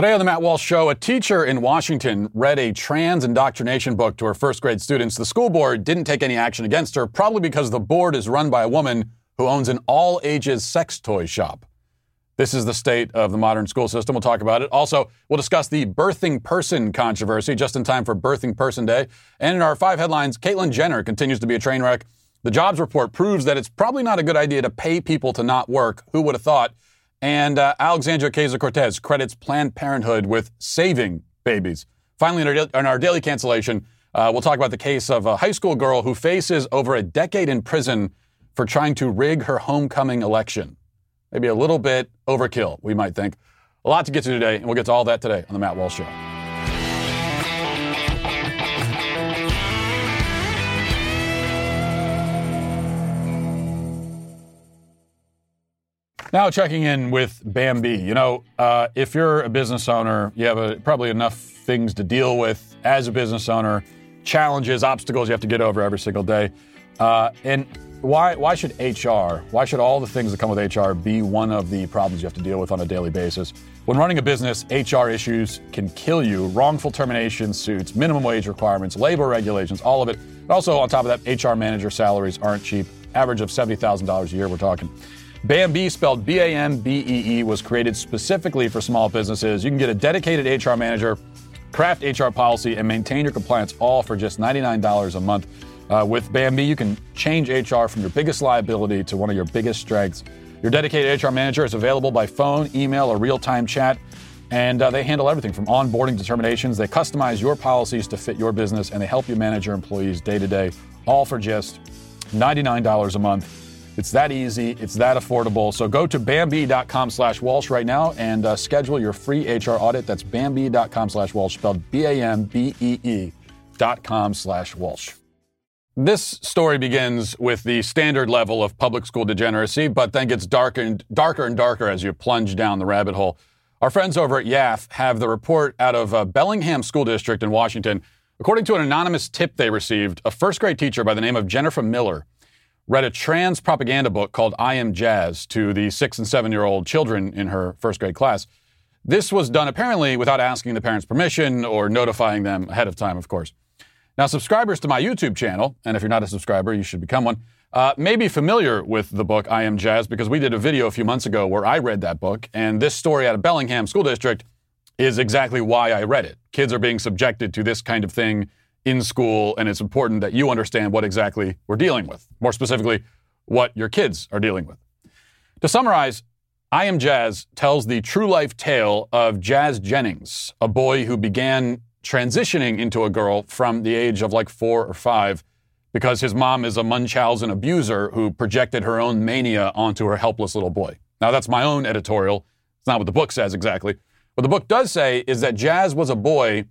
Today on the Matt Walsh Show, a teacher in Washington read a trans indoctrination book to her first grade students. The school board didn't take any action against her, probably because the board is run by a woman who owns an all ages sex toy shop. This is the state of the modern school system. We'll talk about it. Also, we'll discuss the birthing person controversy just in time for Birthing Person Day. And in our five headlines, Caitlyn Jenner continues to be a train wreck. The jobs report proves that it's probably not a good idea to pay people to not work. Who would have thought? And uh, Alexandria Ocasio Cortez credits Planned Parenthood with saving babies. Finally, in our, in our daily cancellation, uh, we'll talk about the case of a high school girl who faces over a decade in prison for trying to rig her homecoming election. Maybe a little bit overkill, we might think. A lot to get to today, and we'll get to all that today on The Matt Walsh Show. Now, checking in with Bambee. You know, uh, if you're a business owner, you have a, probably enough things to deal with as a business owner, challenges, obstacles you have to get over every single day. Uh, and why, why should HR, why should all the things that come with HR be one of the problems you have to deal with on a daily basis? When running a business, HR issues can kill you. Wrongful termination suits, minimum wage requirements, labor regulations, all of it. And also, on top of that, HR manager salaries aren't cheap. Average of $70,000 a year, we're talking. Bambee, spelled B A M B E E, was created specifically for small businesses. You can get a dedicated HR manager, craft HR policy, and maintain your compliance all for just $99 a month. Uh, with Bambee, you can change HR from your biggest liability to one of your biggest strengths. Your dedicated HR manager is available by phone, email, or real time chat, and uh, they handle everything from onboarding determinations. They customize your policies to fit your business, and they help you manage your employees day to day, all for just $99 a month. It's that easy. It's that affordable. So go to Bambee.com slash Walsh right now and uh, schedule your free HR audit. That's Bambee.com slash Walsh, spelled B-A-M-B-E-E dot com slash Walsh. This story begins with the standard level of public school degeneracy, but then gets darker and darker and darker as you plunge down the rabbit hole. Our friends over at YAF have the report out of uh, Bellingham School District in Washington. According to an anonymous tip they received, a first grade teacher by the name of Jennifer Miller read a trans propaganda book called I Am Jazz to the six and seven year old children in her first grade class. This was done apparently without asking the parents' permission or notifying them ahead of time, of course. Now, subscribers to my YouTube channel, and if you're not a subscriber, you should become one, uh, may be familiar with the book I Am Jazz because we did a video a few months ago where I read that book, and this story out of Bellingham School District is exactly why I read it. Kids are being subjected to this kind of thing in school, and it's important that you understand what exactly we're dealing with. More specifically, what your kids are dealing with. To summarize, I Am Jazz tells the true life tale of Jazz Jennings, a boy who began transitioning into a girl from the age of like four or five because his mom is a Munchausen abuser who projected her own mania onto her helpless little boy. Now, that's my own editorial. It's not what the book says exactly. What the book does say is that Jazz was a boy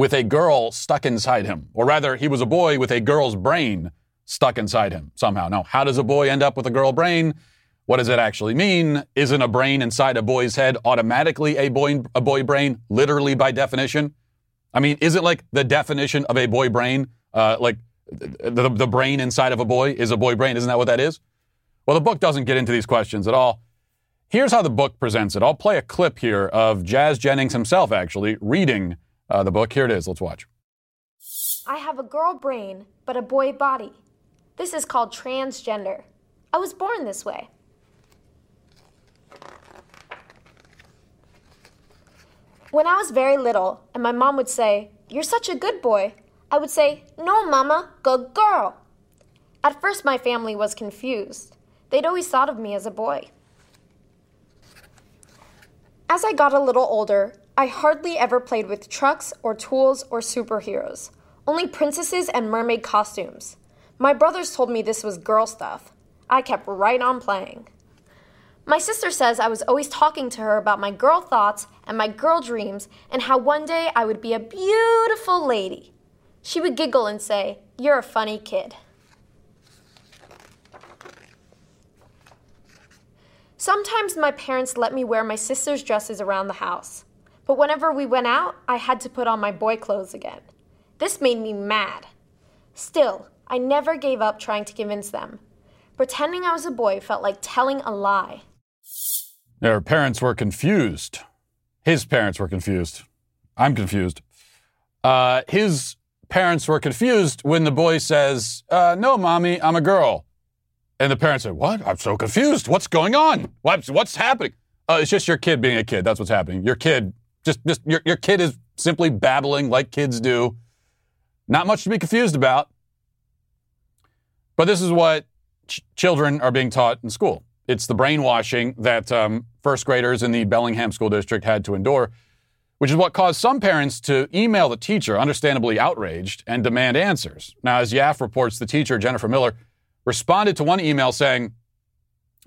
with a girl stuck inside him. Or rather, he was a boy with a girl's brain stuck inside him somehow. Now, how does a boy end up with a girl brain? What does it actually mean? Isn't a brain inside a boy's head automatically a boy, a boy brain, literally by definition? I mean, is it like the definition of a boy brain? Uh, like the, the brain inside of a boy is a boy brain. Isn't that what that is? Well, the book doesn't get into these questions at all. Here's how the book presents it. I'll play a clip here of Jazz Jennings himself actually reading uh, the book. Here it is. Let's watch. I have a girl brain, but a boy body. This is called transgender. I was born this way. When I was very little, and my mom would say, You're such a good boy, I would say, No, mama, good girl. At first, my family was confused. They'd always thought of me as a boy. As I got a little older, I hardly ever played with trucks or tools or superheroes, only princesses and mermaid costumes. My brothers told me this was girl stuff. I kept right on playing. My sister says I was always talking to her about my girl thoughts and my girl dreams and how one day I would be a beautiful lady. She would giggle and say, You're a funny kid. Sometimes my parents let me wear my sister's dresses around the house. But whenever we went out, I had to put on my boy clothes again. This made me mad. Still, I never gave up trying to convince them. Pretending I was a boy felt like telling a lie. Their parents were confused. his parents were confused. I'm confused. Uh, his parents were confused when the boy says, uh, No, mommy, I'm a girl. And the parents said, What? I'm so confused. What's going on? What's, what's happening? Uh, it's just your kid being a kid. That's what's happening. Your kid, just, just your, your kid is simply babbling like kids do. Not much to be confused about. But this is what ch- children are being taught in school. It's the brainwashing that um, first graders in the Bellingham School District had to endure, which is what caused some parents to email the teacher, understandably outraged, and demand answers. Now, as YAF reports, the teacher, Jennifer Miller, responded to one email saying,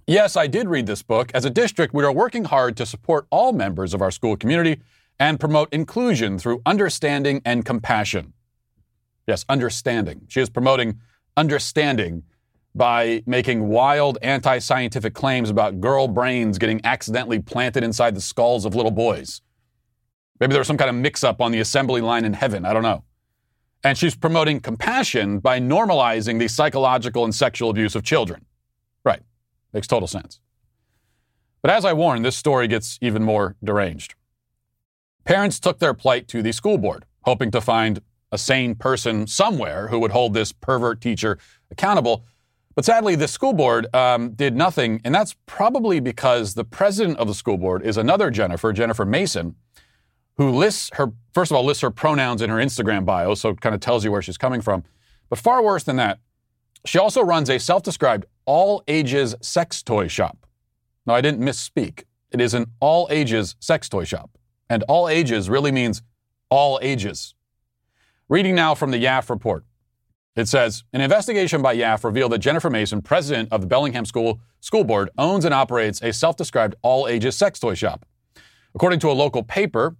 Yes, I did read this book. As a district, we are working hard to support all members of our school community and promote inclusion through understanding and compassion. Yes, understanding. She is promoting understanding by making wild anti scientific claims about girl brains getting accidentally planted inside the skulls of little boys. Maybe there was some kind of mix up on the assembly line in heaven. I don't know. And she's promoting compassion by normalizing the psychological and sexual abuse of children. Makes total sense. But as I warned, this story gets even more deranged. Parents took their plight to the school board, hoping to find a sane person somewhere who would hold this pervert teacher accountable. But sadly, the school board um, did nothing, and that's probably because the president of the school board is another Jennifer, Jennifer Mason, who lists her, first of all, lists her pronouns in her Instagram bio, so it kind of tells you where she's coming from. But far worse than that, she also runs a self described all ages sex toy shop. Now, I didn't misspeak. It is an all ages sex toy shop. And all ages really means all ages. Reading now from the YAF report. It says An investigation by YAF revealed that Jennifer Mason, president of the Bellingham School School Board, owns and operates a self described all ages sex toy shop. According to a local paper,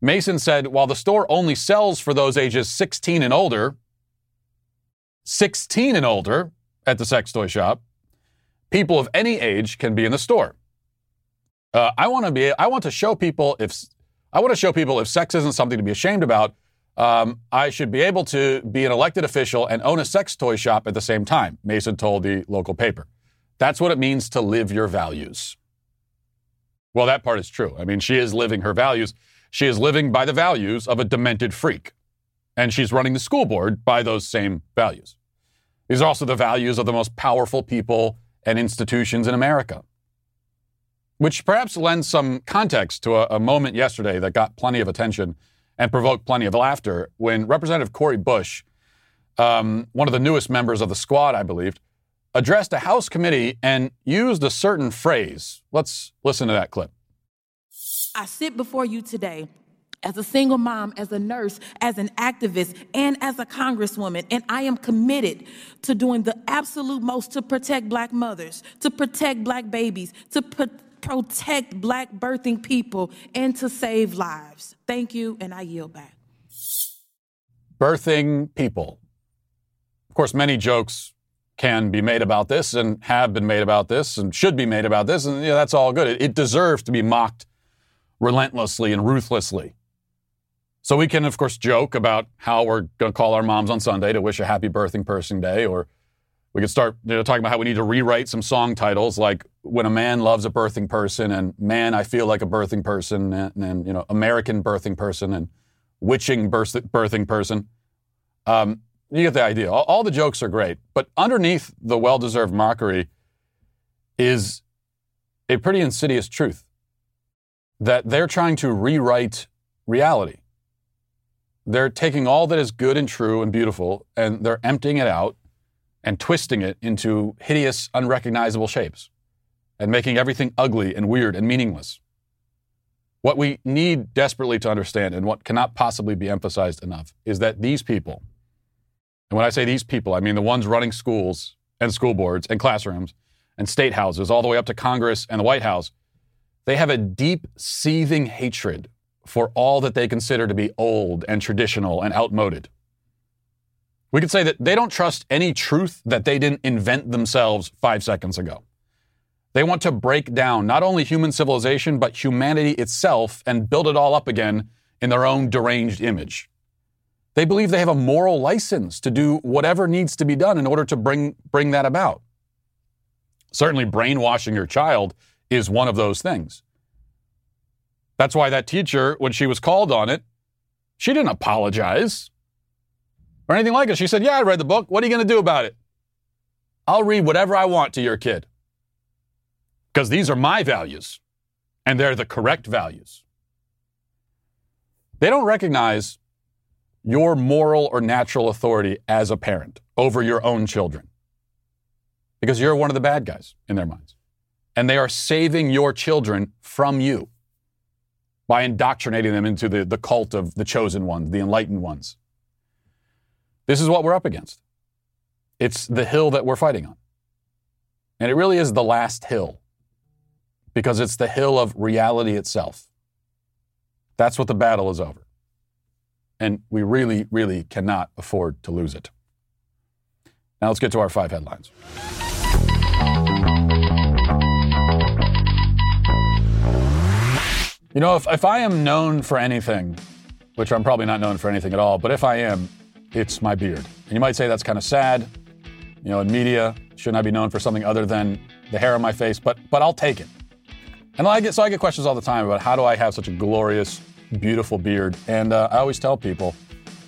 Mason said while the store only sells for those ages 16 and older, 16 and older at the sex toy shop, people of any age can be in the store. Uh, I want to be. I want to show people if I want to show people if sex isn't something to be ashamed about um, I should be able to be an elected official and own a sex toy shop at the same time, Mason told the local paper. That's what it means to live your values. Well, that part is true. I mean, she is living her values. She is living by the values of a demented freak. And she's running the school board by those same values. These are also the values of the most powerful people and institutions in America. Which perhaps lends some context to a, a moment yesterday that got plenty of attention and provoked plenty of laughter when Representative Cori Bush, um, one of the newest members of the squad, I believed, addressed a House committee and used a certain phrase. Let's listen to that clip. I sit before you today as a single mom, as a nurse, as an activist, and as a congresswoman. And I am committed to doing the absolute most to protect black mothers, to protect black babies, to protect protect black birthing people and to save lives. Thank you, and I yield back. Birthing people. Of course, many jokes can be made about this and have been made about this and should be made about this, and yeah, that's all good. It, it deserves to be mocked relentlessly and ruthlessly. So we can, of course, joke about how we're going to call our moms on Sunday to wish a happy birthing person day, or we could start you know, talking about how we need to rewrite some song titles like "When a Man Loves a Birthing Person" and "Man, I Feel Like a Birthing Person" and, and you know "American Birthing Person" and "Witching Birthing Person." Um, you get the idea. All, all the jokes are great, but underneath the well-deserved mockery is a pretty insidious truth that they're trying to rewrite reality. They're taking all that is good and true and beautiful and they're emptying it out and twisting it into hideous, unrecognizable shapes and making everything ugly and weird and meaningless. What we need desperately to understand, and what cannot possibly be emphasized enough, is that these people, and when I say these people, I mean the ones running schools and school boards and classrooms and state houses, all the way up to Congress and the White House, they have a deep, seething hatred for all that they consider to be old and traditional and outmoded. We could say that they don't trust any truth that they didn't invent themselves five seconds ago. They want to break down not only human civilization, but humanity itself and build it all up again in their own deranged image. They believe they have a moral license to do whatever needs to be done in order to bring, bring that about. Certainly, brainwashing your child is one of those things. That's why that teacher, when she was called on it, she didn't apologize or anything like it. She said, Yeah, I read the book. What are you going to do about it? I'll read whatever I want to your kid because these are my values and they're the correct values. They don't recognize your moral or natural authority as a parent over your own children because you're one of the bad guys in their minds. And they are saving your children from you by indoctrinating them into the, the cult of the chosen ones, the enlightened ones. This is what we're up against. It's the hill that we're fighting on. And it really is the last hill because it's the hill of reality itself. That's what the battle is over. And we really, really cannot afford to lose it. Now let's get to our five headlines. You know, if, if I am known for anything, which I'm probably not known for anything at all, but if I am, it's my beard. And you might say that's kind of sad. You know, in media, shouldn't I be known for something other than the hair on my face? But but I'll take it. And I get so I get questions all the time about how do I have such a glorious, beautiful beard? And uh, I always tell people,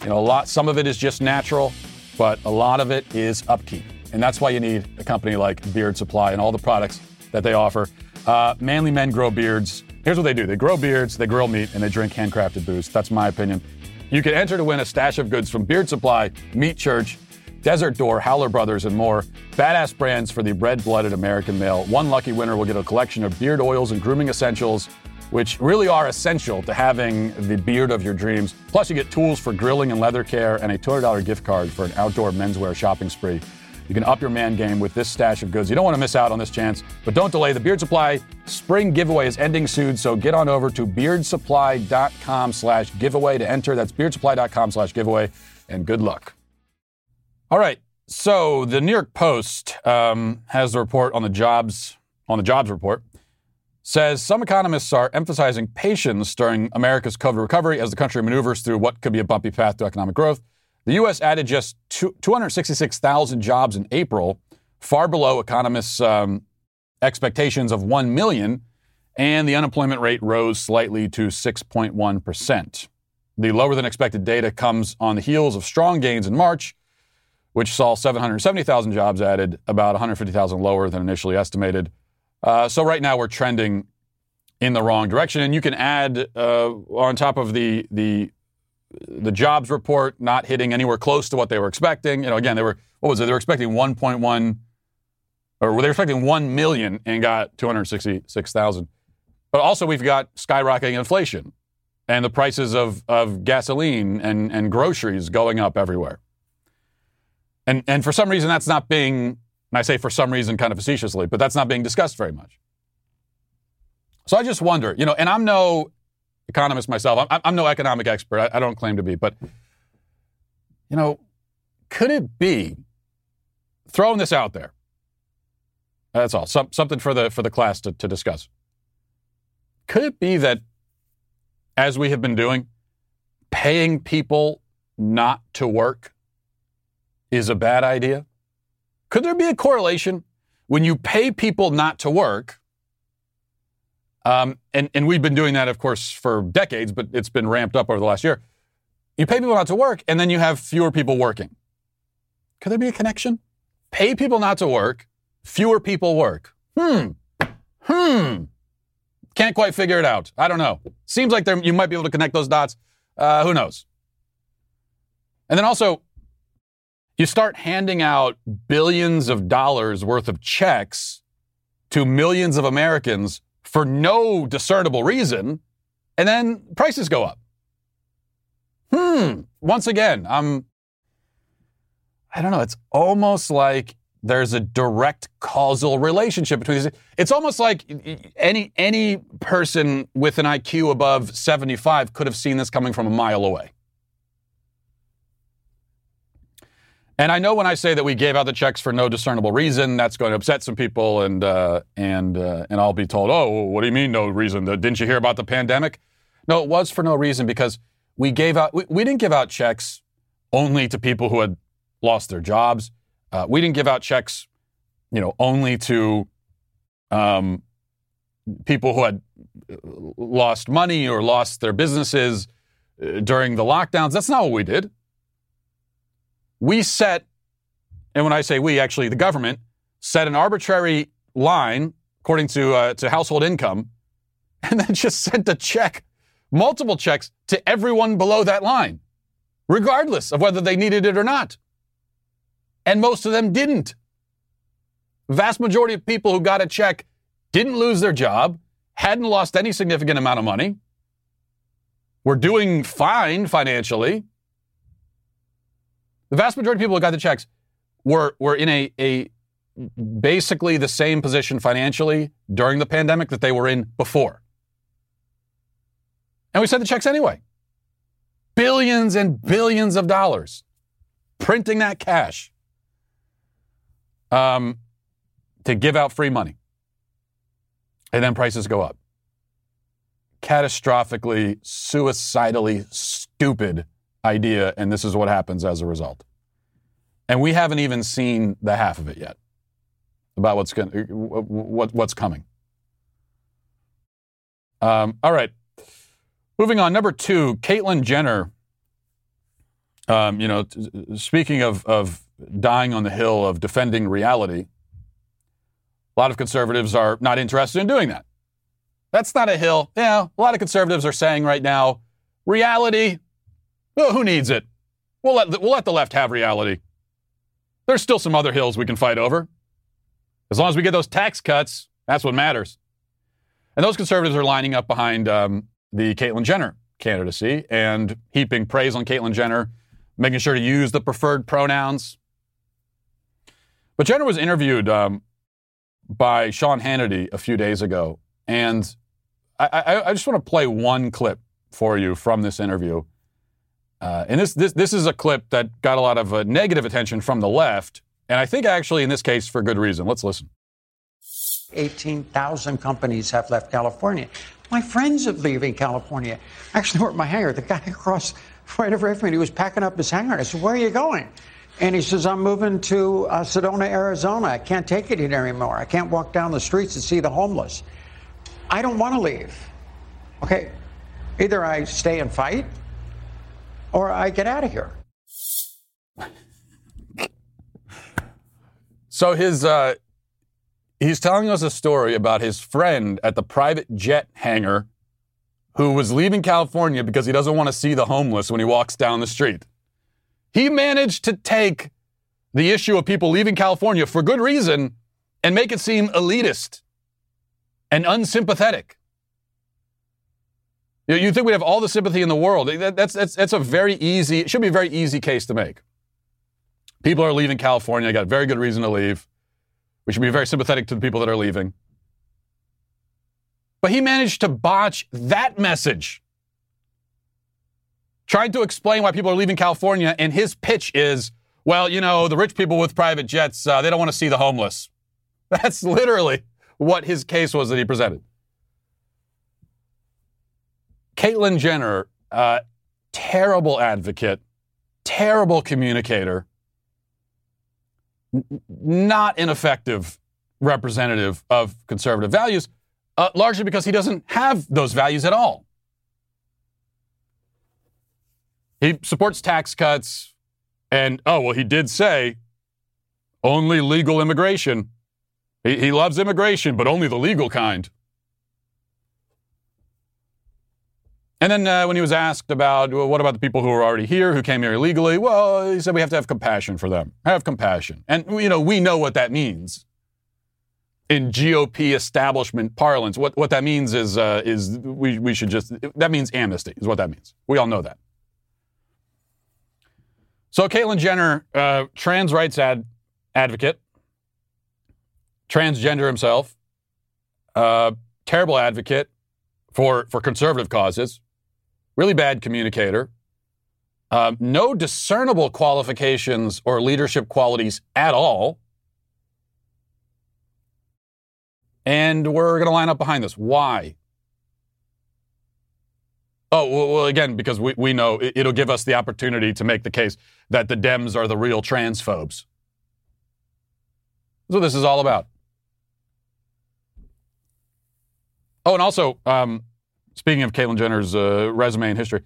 you know, a lot. Some of it is just natural, but a lot of it is upkeep, and that's why you need a company like Beard Supply and all the products that they offer. Uh, manly men grow beards. Here's what they do: they grow beards, they grill meat, and they drink handcrafted booze. That's my opinion. You can enter to win a stash of goods from Beard Supply, Meat Church, Desert Door, Howler Brothers, and more. Badass brands for the red blooded American male. One lucky winner will get a collection of beard oils and grooming essentials, which really are essential to having the beard of your dreams. Plus, you get tools for grilling and leather care and a $200 gift card for an outdoor menswear shopping spree. You can up your man game with this stash of goods. You don't want to miss out on this chance, but don't delay. The Beard Supply spring giveaway is ending soon, so get on over to beardsupply.com slash giveaway to enter. That's beardsupply.com slash giveaway, and good luck. All right, so the New York Post um, has the report on the jobs on the jobs report. Says some economists are emphasizing patience during America's COVID recovery as the country maneuvers through what could be a bumpy path to economic growth. The U.S. added just 266,000 jobs in April, far below economists' um, expectations of 1 million, and the unemployment rate rose slightly to 6.1%. The lower than expected data comes on the heels of strong gains in March, which saw 770,000 jobs added, about 150,000 lower than initially estimated. Uh, so right now we're trending in the wrong direction, and you can add uh, on top of the the the jobs report not hitting anywhere close to what they were expecting. You know, again, they were what was it? They were expecting 1.1 or they were expecting 1 million and got 266,000. But also we've got skyrocketing inflation and the prices of, of gasoline and, and groceries going up everywhere. And, and for some reason, that's not being, and I say for some reason kind of facetiously, but that's not being discussed very much. So I just wonder, you know, and I'm no economist myself. I'm, I'm no economic expert. I, I don't claim to be, but you know, could it be throwing this out there? That's all. Some, something for the for the class to, to discuss. Could it be that, as we have been doing, paying people not to work is a bad idea? Could there be a correlation when you pay people not to work? Um, and, and we've been doing that, of course, for decades, but it's been ramped up over the last year. You pay people not to work, and then you have fewer people working. Could there be a connection? Pay people not to work, fewer people work. Hmm. Hmm. Can't quite figure it out. I don't know. Seems like there, you might be able to connect those dots. Uh, who knows? And then also, you start handing out billions of dollars worth of checks to millions of Americans for no discernible reason, and then prices go up. Hmm. Once again, I'm. I don't know. It's almost like there's a direct causal relationship between these. It's almost like any any person with an IQ above 75 could have seen this coming from a mile away. And I know when I say that we gave out the checks for no discernible reason, that's going to upset some people, and uh, and uh, and I'll be told, "Oh, what do you mean no reason? Didn't you hear about the pandemic?" No, it was for no reason because we gave out. We, we didn't give out checks only to people who had lost their jobs. Uh, we didn't give out checks, you know, only to um, people who had lost money or lost their businesses uh, during the lockdowns. That's not what we did. We set, and when I say we, actually the government set an arbitrary line according to uh, to household income, and then just sent a check, multiple checks to everyone below that line, regardless of whether they needed it or not. And most of them didn't. Vast majority of people who got a check didn't lose their job, hadn't lost any significant amount of money, were doing fine financially. The vast majority of people who got the checks were, were in a, a basically the same position financially during the pandemic that they were in before. And we sent the checks anyway. Billions and billions of dollars printing that cash um, to give out free money. And then prices go up. Catastrophically, suicidally stupid idea. And this is what happens as a result. And we haven't even seen the half of it yet about what's going what, what's coming. Um, all right, moving on. Number two, Caitlyn Jenner. Um, you know, t- speaking of of dying on the hill of defending reality, a lot of conservatives are not interested in doing that. That's not a hill. Yeah, a lot of conservatives are saying right now, reality. Well, who needs it? We'll let the, we'll let the left have reality. There's still some other hills we can fight over. As long as we get those tax cuts, that's what matters. And those conservatives are lining up behind um, the Caitlyn Jenner candidacy and heaping praise on Caitlyn Jenner, making sure to use the preferred pronouns. But Jenner was interviewed um, by Sean Hannity a few days ago, and I, I, I just want to play one clip for you from this interview. Uh, and this, this, this is a clip that got a lot of uh, negative attention from the left and I think actually in this case for good reason. Let's listen. 18,000 companies have left California. My friends are leaving California. Actually, we're at my hangar. The guy across right over from me, he was packing up his hangar. I said, Where are you going? And he says, I'm moving to uh, Sedona, Arizona. I can't take it here anymore. I can't walk down the streets and see the homeless. I don't want to leave. Okay, either I stay and fight or I get out of here. So his uh, he's telling us a story about his friend at the private jet hangar who was leaving California because he doesn't want to see the homeless when he walks down the street. He managed to take the issue of people leaving California for good reason and make it seem elitist and unsympathetic. You you think we'd have all the sympathy in the world. That's, that's, that's a very easy, it should be a very easy case to make. People are leaving California. Got a very good reason to leave. We should be very sympathetic to the people that are leaving. But he managed to botch that message. Trying to explain why people are leaving California, and his pitch is, well, you know, the rich people with private jets, uh, they don't want to see the homeless. That's literally what his case was that he presented. Caitlyn Jenner, uh, terrible advocate, terrible communicator, not an effective representative of conservative values, uh, largely because he doesn't have those values at all. He supports tax cuts, and oh, well, he did say only legal immigration. He, he loves immigration, but only the legal kind. And then uh, when he was asked about, well, what about the people who are already here, who came here illegally? Well, he said we have to have compassion for them. Have compassion. And, you know, we know what that means in GOP establishment parlance. What, what that means is, uh, is we, we should just, that means amnesty, is what that means. We all know that. So, Caitlyn Jenner, uh, trans rights ad, advocate, transgender himself, uh, terrible advocate for, for conservative causes really bad communicator, um, no discernible qualifications or leadership qualities at all. And we're going to line up behind this. Why? Oh, well, again, because we, we know it, it'll give us the opportunity to make the case that the Dems are the real transphobes. That's what this is all about. Oh, and also, um, speaking of Caitlyn Jenner's uh, resume and history,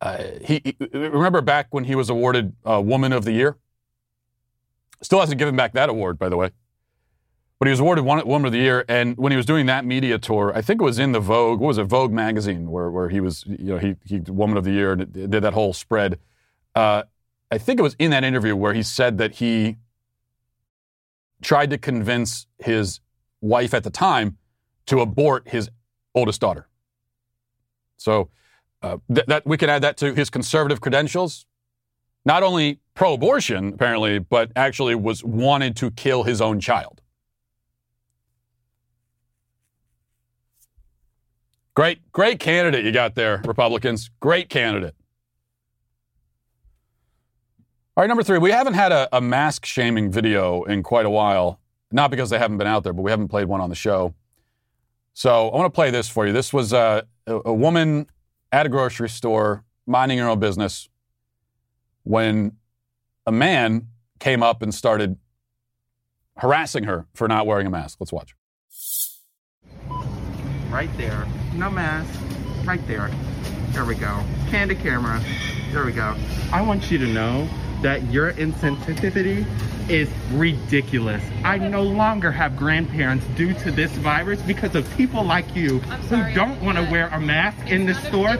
uh, he, he, remember back when he was awarded uh, Woman of the Year. Still hasn't given back that award, by the way. But he was awarded one, Woman of the Year, and when he was doing that media tour, I think it was in the Vogue. What was it? Vogue magazine, where where he was, you know, he he Woman of the Year and did that whole spread. Uh, I think it was in that interview where he said that he tried to convince his wife at the time to abort his oldest daughter. So uh, th- that we can add that to his conservative credentials. Not only pro-abortion, apparently, but actually was wanted to kill his own child. Great, great candidate you got there, Republicans. Great candidate. All right, number three, we haven't had a, a mask shaming video in quite a while. Not because they haven't been out there, but we haven't played one on the show. So I want to play this for you. This was uh, a, a woman at a grocery store minding her own business when a man came up and started harassing her for not wearing a mask. Let's watch. Right there. No mask. Right there. There we go. Candid camera. There we go. I want you to know that your insensitivity is ridiculous. I no longer have grandparents due to this virus because of people like you who don't want to wear a mask in the store.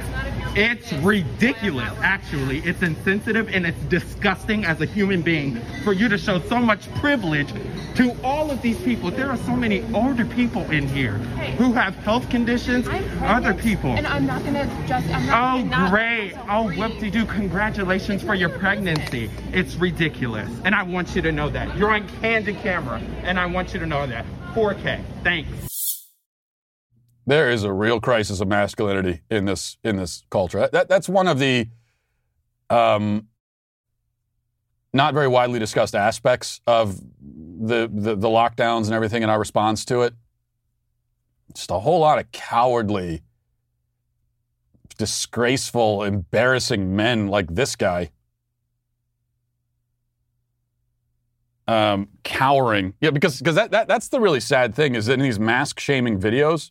It's ridiculous, actually. It's insensitive and it's disgusting as a human being for you to show so much privilege to all of these people. There are so many older people in here who have health conditions, other people. And I'm not gonna just. I'm Oh, not, not great. Oh, whoop-de-doo. Congratulations for your pregnancy. It's ridiculous. And I want you to know that. You're on candid camera, and I want you to know that. 4K. Thanks. There is a real crisis of masculinity in this in this culture. That, that's one of the um, not very widely discussed aspects of the, the the lockdowns and everything and our response to it. Just a whole lot of cowardly, disgraceful, embarrassing men like this guy. Um, cowering, yeah, because because that, that that's the really sad thing is that in these mask shaming videos,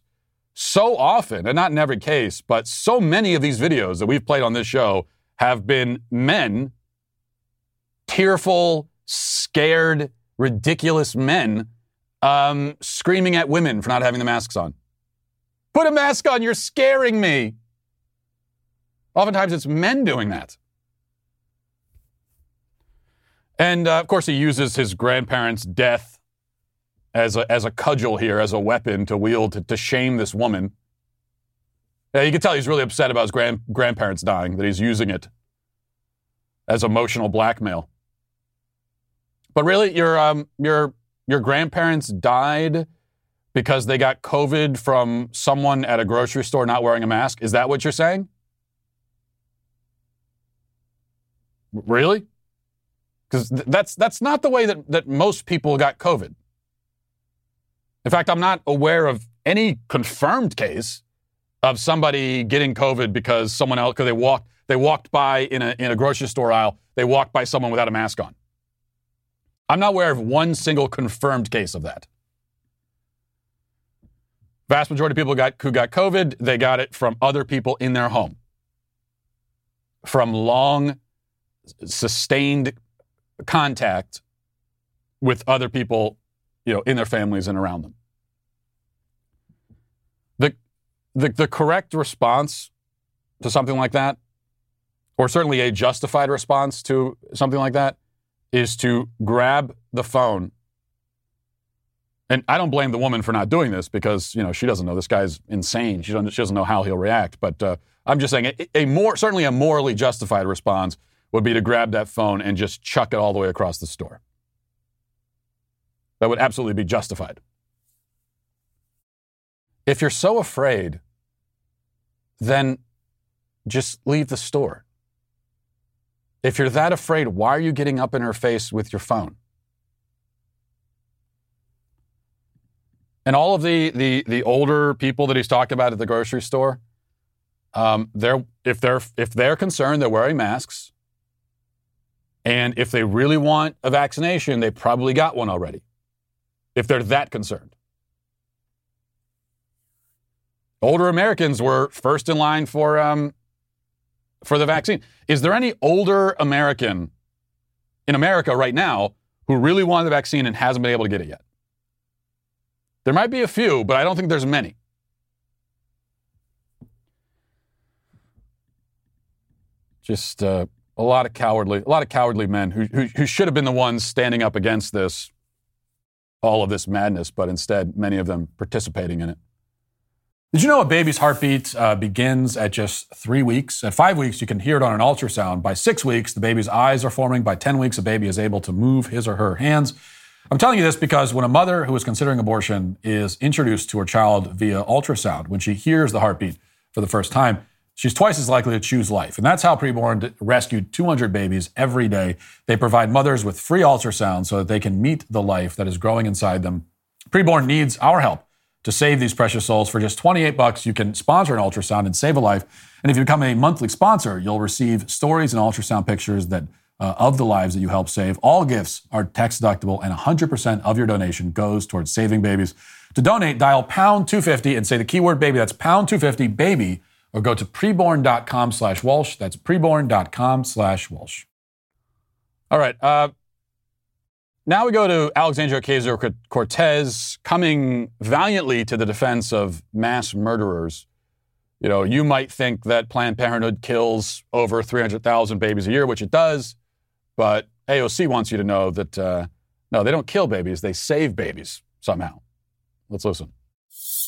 so often, and not in every case, but so many of these videos that we've played on this show have been men, tearful, scared, ridiculous men, um, screaming at women for not having the masks on. Put a mask on, you're scaring me. Oftentimes it's men doing that. And uh, of course, he uses his grandparents' death as a, as a cudgel here, as a weapon to wield to, to shame this woman. Yeah, you can tell he's really upset about his grand, grandparents dying, that he's using it as emotional blackmail. But really, your, um, your, your grandparents died because they got COVID from someone at a grocery store not wearing a mask? Is that what you're saying? Really? Because th- that's, that's not the way that, that most people got COVID. In fact, I'm not aware of any confirmed case of somebody getting COVID because someone else, because they walked, they walked by in a, in a grocery store aisle, they walked by someone without a mask on. I'm not aware of one single confirmed case of that. Vast majority of people got, who got COVID, they got it from other people in their home. From long, sustained contact with other people, you know, in their families and around them. The, the, the correct response to something like that, or certainly a justified response to something like that, is to grab the phone. And I don't blame the woman for not doing this because you know she doesn't know this guy's insane. She doesn't, she doesn't know how he'll react. But uh, I'm just saying a, a more certainly a morally justified response would be to grab that phone and just chuck it all the way across the store. That would absolutely be justified. If you're so afraid, then just leave the store. If you're that afraid, why are you getting up in her face with your phone? And all of the the the older people that he's talked about at the grocery store, um, they're if they're if they're concerned, they're wearing masks. And if they really want a vaccination, they probably got one already. If they're that concerned. older Americans were first in line for um, for the vaccine. Is there any older American in America right now who really wanted the vaccine and hasn't been able to get it yet? There might be a few, but I don't think there's many. Just uh, a lot of cowardly, a lot of cowardly men who, who, who should have been the ones standing up against this, all of this madness, but instead many of them participating in it. Did you know a baby's heartbeat uh, begins at just three weeks? At five weeks, you can hear it on an ultrasound. By six weeks, the baby's eyes are forming. By 10 weeks, a baby is able to move his or her hands. I'm telling you this because when a mother who is considering abortion is introduced to her child via ultrasound, when she hears the heartbeat for the first time, she's twice as likely to choose life. And that's how Preborn rescued 200 babies every day. They provide mothers with free ultrasound so that they can meet the life that is growing inside them. Preborn needs our help to save these precious souls for just 28 bucks. You can sponsor an ultrasound and save a life. And if you become a monthly sponsor, you'll receive stories and ultrasound pictures that uh, of the lives that you help save. All gifts are tax deductible, and 100% of your donation goes towards saving babies. To donate, dial pound 250 and say the keyword baby. That's pound 250 baby, or go to preborn.com slash Walsh. That's preborn.com slash Walsh. All right. Uh, now we go to Alexandria Ocasio Cortez coming valiantly to the defense of mass murderers. You know, you might think that Planned Parenthood kills over 300,000 babies a year, which it does, but AOC wants you to know that uh, no, they don't kill babies, they save babies somehow. Let's listen.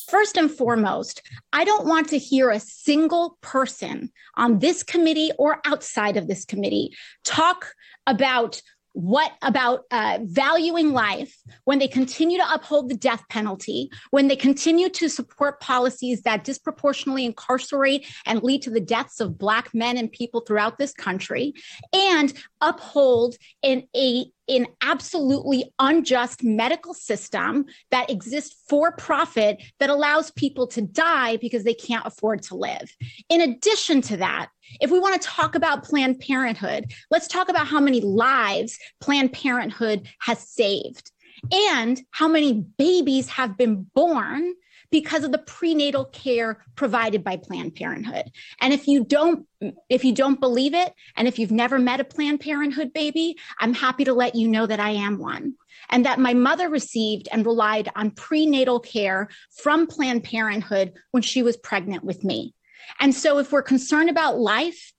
First and foremost, I don't want to hear a single person on this committee or outside of this committee talk about what about uh, valuing life when they continue to uphold the death penalty, when they continue to support policies that disproportionately incarcerate and lead to the deaths of Black men and people throughout this country, and uphold in a an absolutely unjust medical system that exists for profit that allows people to die because they can't afford to live. In addition to that, if we want to talk about Planned Parenthood, let's talk about how many lives Planned Parenthood has saved and how many babies have been born because of the prenatal care provided by Planned Parenthood. And if you don't if you don't believe it and if you've never met a Planned Parenthood baby, I'm happy to let you know that I am one. And that my mother received and relied on prenatal care from Planned Parenthood when she was pregnant with me. And so if we're concerned about life,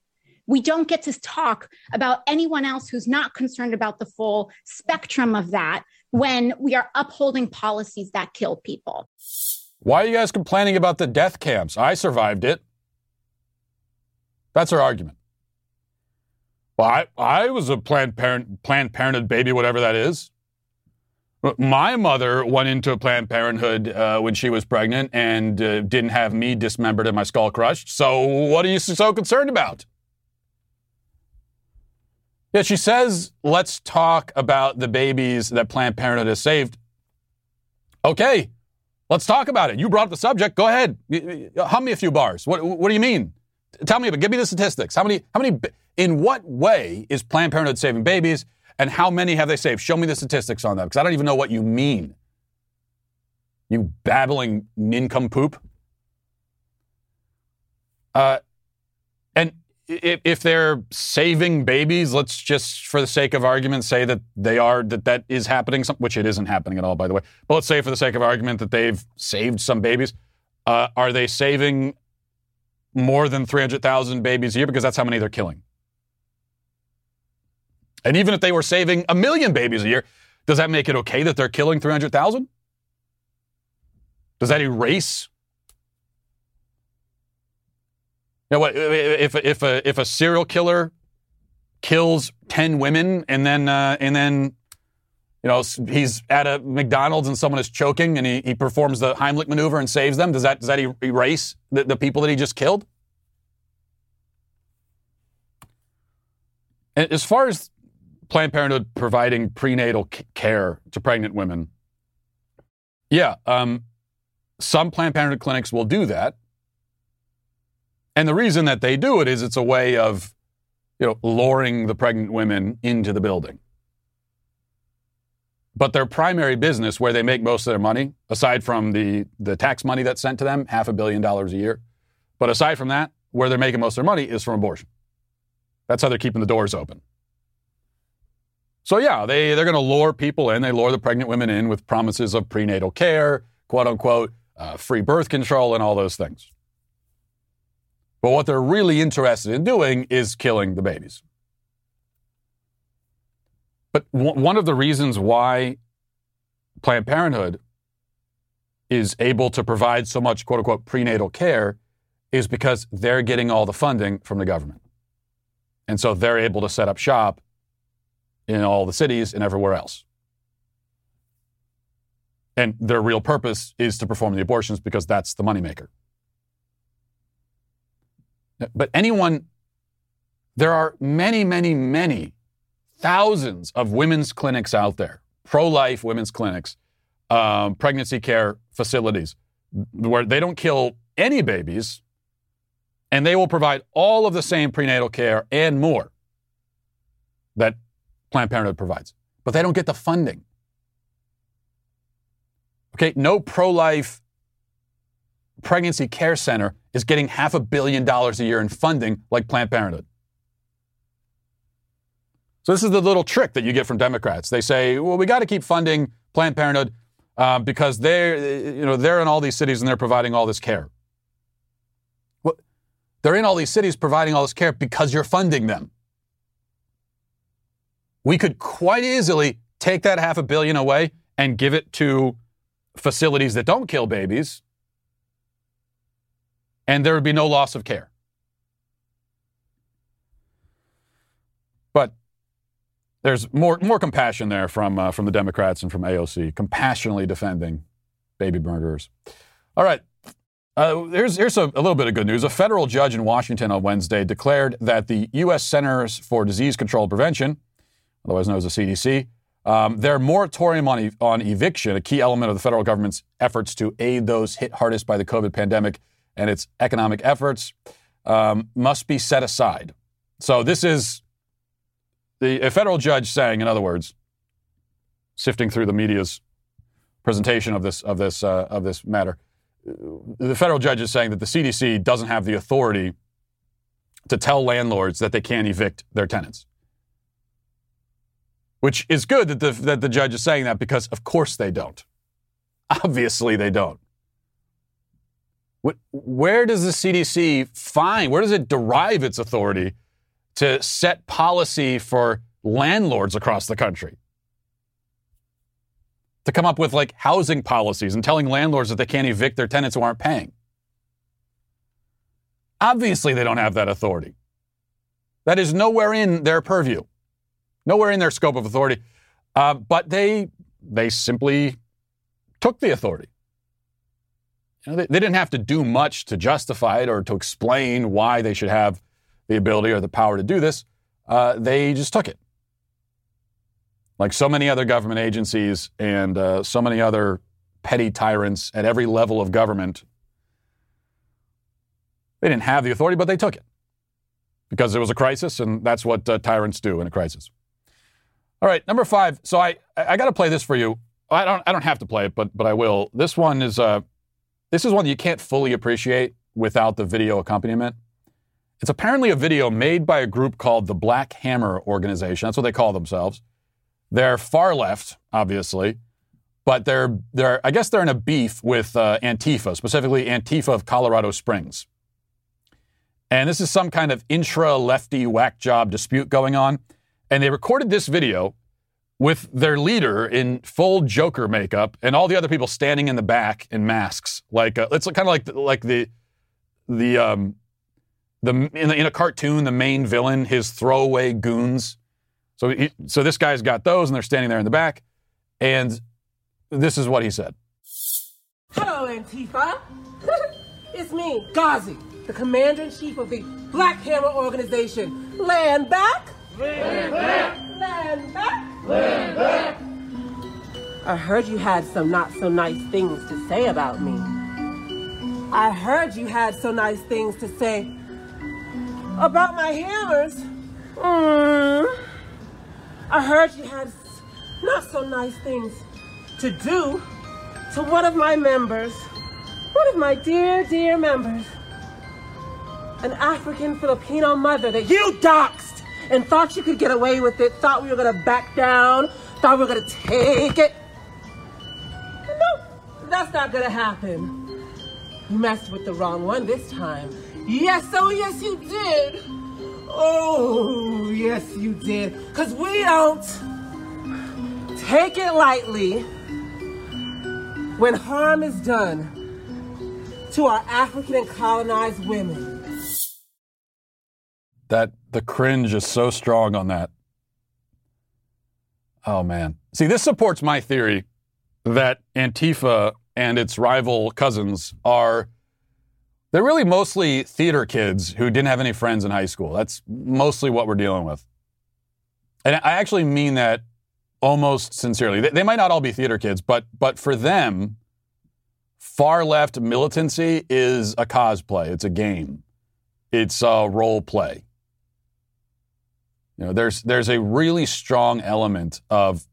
we don't get to talk about anyone else who's not concerned about the full spectrum of that when we are upholding policies that kill people. Why are you guys complaining about the death camps? I survived it. That's her argument. Well, I, I was a Planned, Parent, Planned Parenthood baby, whatever that is. My mother went into a Planned Parenthood uh, when she was pregnant and uh, didn't have me dismembered and my skull crushed. So, what are you so concerned about? Yeah, she says, let's talk about the babies that Planned Parenthood has saved. Okay, let's talk about it. You brought up the subject. Go ahead. Hum me a few bars. What, what do you mean? Tell me, give me the statistics. How many, how many, in what way is Planned Parenthood saving babies? And how many have they saved? Show me the statistics on that because I don't even know what you mean. You babbling nincompoop. Uh, and if, if they're saving babies, let's just, for the sake of argument, say that they are, that that is happening, which it isn't happening at all, by the way. But let's say, for the sake of argument, that they've saved some babies. Uh, are they saving more than 300,000 babies a year? Because that's how many they're killing. And even if they were saving a million babies a year, does that make it okay that they're killing 300,000? Does that erase? You what? If if a if a serial killer kills ten women and then uh, and then you know he's at a McDonald's and someone is choking and he, he performs the Heimlich maneuver and saves them, does that does that erase the, the people that he just killed? As far as Planned Parenthood providing prenatal care to pregnant women. Yeah, um, some Planned Parenthood clinics will do that. And the reason that they do it is it's a way of, you know, luring the pregnant women into the building. But their primary business, where they make most of their money, aside from the, the tax money that's sent to them, half a billion dollars a year, but aside from that, where they're making most of their money is from abortion. That's how they're keeping the doors open. So yeah, they, they're going to lure people in. They lure the pregnant women in with promises of prenatal care, quote unquote, uh, free birth control, and all those things. But what they're really interested in doing is killing the babies. But w- one of the reasons why Planned Parenthood is able to provide so much quote unquote prenatal care is because they're getting all the funding from the government. And so they're able to set up shop in all the cities and everywhere else. And their real purpose is to perform the abortions because that's the moneymaker. But anyone, there are many, many, many thousands of women's clinics out there, pro life women's clinics, um, pregnancy care facilities, where they don't kill any babies and they will provide all of the same prenatal care and more that Planned Parenthood provides. But they don't get the funding. Okay, no pro life pregnancy care center is getting half a billion dollars a year in funding like Planned Parenthood. So this is the little trick that you get from Democrats. They say, "Well, we got to keep funding Planned Parenthood uh, because they're, you know, they're in all these cities and they're providing all this care." Well, they're in all these cities providing all this care because you're funding them. We could quite easily take that half a billion away and give it to facilities that don't kill babies, and there would be no loss of care. But there's more more compassion there from uh, from the Democrats and from AOC, compassionately defending baby murderers. All right. Uh, here's here's a, a, little bit of good news. A federal judge in Washington on Wednesday declared that the U.S. Centers for Disease Control and Prevention, otherwise known as the CDC, um, their moratorium on, e- on eviction, a key element of the federal government's efforts to aid those hit hardest by the COVID pandemic and its economic efforts, um, must be set aside. So this is the a federal judge saying, in other words, sifting through the media's presentation of this of this uh, of this matter, the federal judge is saying that the CDC doesn't have the authority to tell landlords that they can't evict their tenants. Which is good that the, that the judge is saying that because, of course, they don't. Obviously, they don't. Where does the CDC find, where does it derive its authority to set policy for landlords across the country. To come up with like housing policies and telling landlords that they can't evict their tenants who aren't paying. Obviously, they don't have that authority. That is nowhere in their purview, nowhere in their scope of authority. Uh, but they they simply took the authority. You know, they, they didn't have to do much to justify it or to explain why they should have the ability or the power to do this. Uh, they just took it. Like so many other government agencies and uh, so many other petty tyrants at every level of government, they didn't have the authority, but they took it because there was a crisis, and that's what uh, tyrants do in a crisis. All right, number five. So I I got to play this for you. I don't I don't have to play it, but but I will. This one is uh this is one that you can't fully appreciate without the video accompaniment. It's apparently a video made by a group called the Black Hammer Organization. That's what they call themselves. They're far left, obviously, but they're they're I guess they're in a beef with uh, Antifa, specifically Antifa of Colorado Springs. And this is some kind of intra lefty whack job dispute going on. And they recorded this video with their leader in full Joker makeup and all the other people standing in the back in masks. Like uh, it's kind of like like the the um, the in, in, a cartoon, the main villain, his throwaway goons. So, he, so this guy's got those, and they're standing there in the back, and this is what he said. Hello, Antifa. it's me, Gazi, the commander in chief of the Black Hammer Organization. Land back. Land back. Land back. I heard you had some not so nice things to say about me. I heard you had so nice things to say about my hammers. Mm. I heard you had not so nice things to do to one of my members, one of my dear, dear members, an African Filipino mother that you doxed and thought you could get away with it, thought we were gonna back down, thought we were gonna take it. No, that's not gonna happen. You messed with the wrong one this time. Yes, oh yes you did. Oh, yes you did. Cause we don't take it lightly when harm is done to our African and colonized women. That the cringe is so strong on that. Oh man. See, this supports my theory that Antifa and its rival cousins are they're really mostly theater kids who didn't have any friends in high school. That's mostly what we're dealing with. And I actually mean that almost sincerely. They, they might not all be theater kids, but but for them, far left militancy is a cosplay. It's a game. It's a role play. You know, there's there's a really strong element of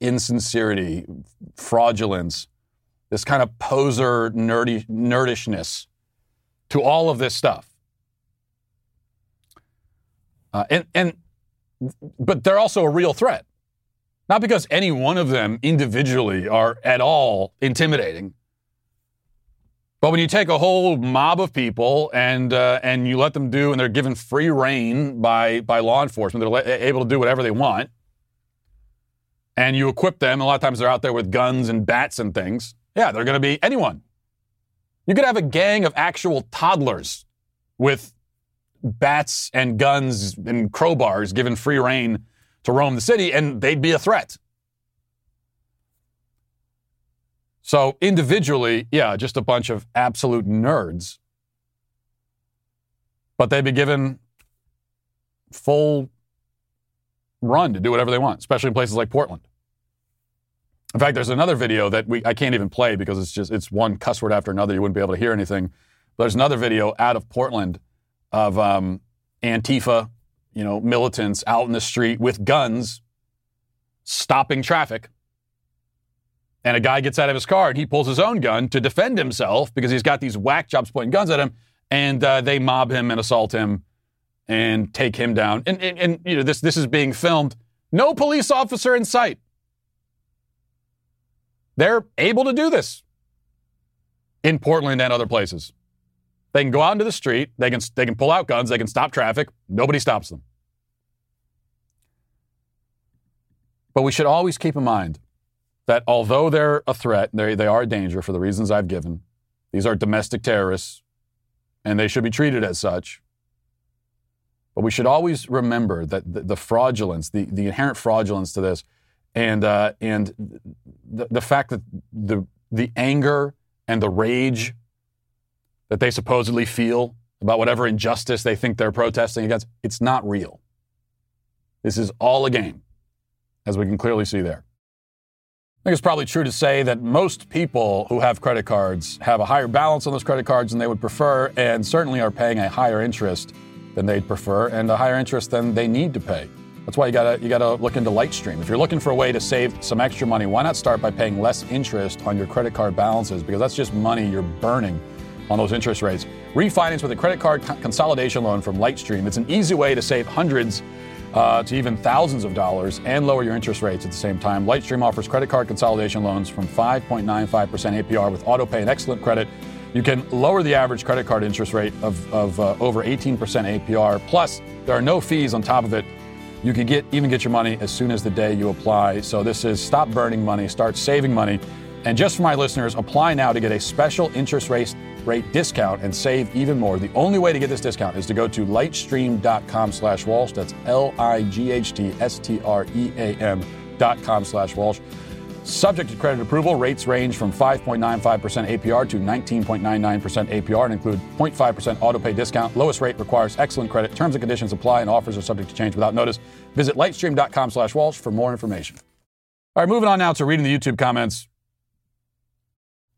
insincerity, fraudulence, this kind of poser nerdy nerdishness to all of this stuff. Uh, and and but they're also a real threat. Not because any one of them individually are at all intimidating, but when you take a whole mob of people and uh, and you let them do, and they're given free reign by by law enforcement, they're le- able to do whatever they want, and you equip them. A lot of times they're out there with guns and bats and things. Yeah, they're going to be anyone. You could have a gang of actual toddlers with bats and guns and crowbars given free reign to roam the city, and they'd be a threat. So individually, yeah, just a bunch of absolute nerds. But they'd be given full run to do whatever they want, especially in places like Portland. In fact, there's another video that we I can't even play because it's just it's one cuss word after another. You wouldn't be able to hear anything. But there's another video out of Portland of um, Antifa, you know, militants out in the street with guns, stopping traffic. And a guy gets out of his car and he pulls his own gun to defend himself because he's got these whack jobs pointing guns at him. And uh, they mob him and assault him and take him down. And, and, and you know this this is being filmed. No police officer in sight. They're able to do this in Portland and other places. They can go out into the street, they can, they can pull out guns, they can stop traffic, nobody stops them. But we should always keep in mind that although they're a threat, they, they are a danger for the reasons I've given, these are domestic terrorists, and they should be treated as such. But we should always remember that the, the fraudulence, the, the inherent fraudulence to this, and uh, and the, the fact that the the anger and the rage that they supposedly feel about whatever injustice they think they're protesting against, it's not real. This is all a game, as we can clearly see there. I think it's probably true to say that most people who have credit cards have a higher balance on those credit cards than they would prefer, and certainly are paying a higher interest than they'd prefer, and a higher interest than they need to pay. That's why you gotta you gotta look into Lightstream. If you're looking for a way to save some extra money, why not start by paying less interest on your credit card balances? Because that's just money you're burning on those interest rates. Refinance with a credit card consolidation loan from Lightstream. It's an easy way to save hundreds uh, to even thousands of dollars and lower your interest rates at the same time. Lightstream offers credit card consolidation loans from 5.95% APR with autopay and excellent credit. You can lower the average credit card interest rate of, of uh, over 18% APR. Plus, there are no fees on top of it you can get even get your money as soon as the day you apply. So this is stop burning money, start saving money. And just for my listeners, apply now to get a special interest rate rate discount and save even more. The only way to get this discount is to go to lightstream.com slash Walsh. That's L-I-G-H-T-S-T-R-E-A-M dot com slash Walsh. Subject to credit approval, rates range from 5.95% APR to 19.99% APR and include 0.5% auto pay discount. Lowest rate requires excellent credit. Terms and conditions apply and offers are subject to change without notice. Visit lightstream.com slash Walsh for more information. All right, moving on now to reading the YouTube comments.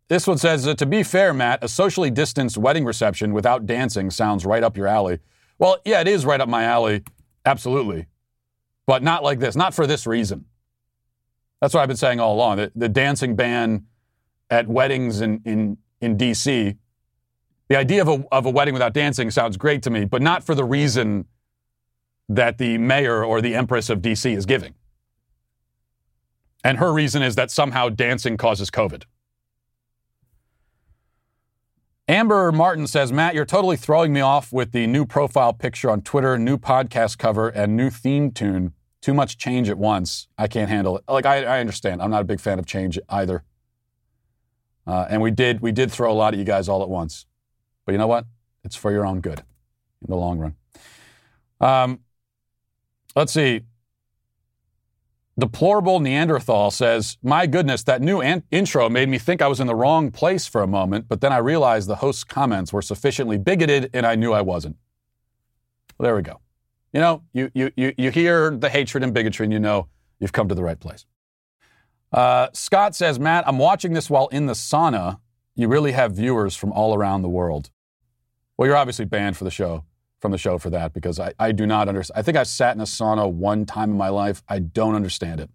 This one says, uh, To be fair, Matt, a socially distanced wedding reception without dancing sounds right up your alley. Well, yeah, it is right up my alley. Absolutely. But not like this, not for this reason. That's what I've been saying all along. The, the dancing ban at weddings in, in, in D.C., the idea of a, of a wedding without dancing sounds great to me, but not for the reason that the mayor or the empress of D.C. is giving. And her reason is that somehow dancing causes COVID. Amber Martin says, Matt, you're totally throwing me off with the new profile picture on Twitter, new podcast cover, and new theme tune. Too much change at once. I can't handle it. Like I, I understand. I'm not a big fan of change either. Uh, and we did we did throw a lot at you guys all at once. But you know what? It's for your own good in the long run. Um, let's see. Deplorable Neanderthal says, My goodness, that new an- intro made me think I was in the wrong place for a moment, but then I realized the host's comments were sufficiently bigoted and I knew I wasn't. Well, there we go. You know, you, you, you, you hear the hatred and bigotry and you know you've come to the right place. Uh, Scott says, Matt, I'm watching this while in the sauna. You really have viewers from all around the world. Well, you're obviously banned for the show from the show for that because I, I do not understand. I think I've sat in a sauna one time in my life. I don't understand it.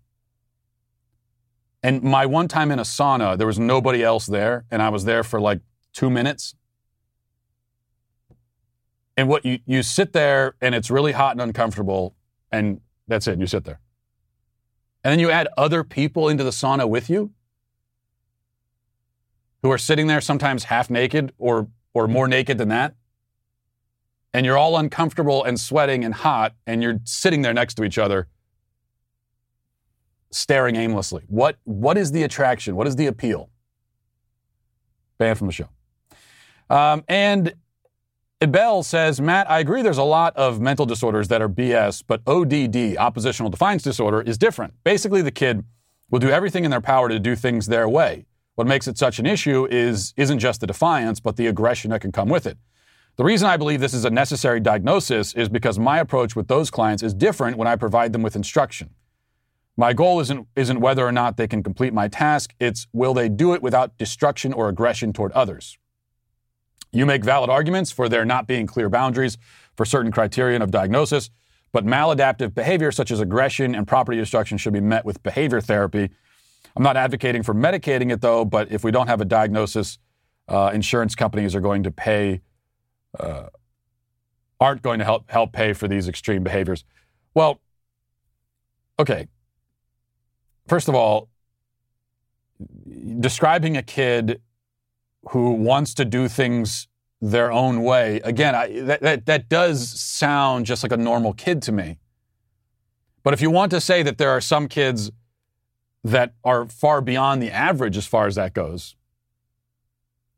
And my one time in a sauna, there was nobody else there, and I was there for like two minutes. And what you, you sit there and it's really hot and uncomfortable, and that's it. And you sit there. And then you add other people into the sauna with you who are sitting there sometimes half naked or, or more naked than that and you're all uncomfortable and sweating and hot, and you're sitting there next to each other, staring aimlessly. What, what is the attraction? What is the appeal? Banned from the show. Um, and Ibel says, Matt, I agree there's a lot of mental disorders that are BS, but ODD, oppositional defiance disorder, is different. Basically, the kid will do everything in their power to do things their way. What makes it such an issue is isn't just the defiance, but the aggression that can come with it. The reason I believe this is a necessary diagnosis is because my approach with those clients is different when I provide them with instruction. My goal isn't, isn't whether or not they can complete my task, it's will they do it without destruction or aggression toward others. You make valid arguments for there not being clear boundaries for certain criterion of diagnosis, but maladaptive behavior such as aggression and property destruction should be met with behavior therapy. I'm not advocating for medicating it though, but if we don't have a diagnosis, uh, insurance companies are going to pay uh, aren't going to help help pay for these extreme behaviors. Well, okay. First of all, describing a kid who wants to do things their own way again I, that, that, that does sound just like a normal kid to me but if you want to say that there are some kids that are far beyond the average as far as that goes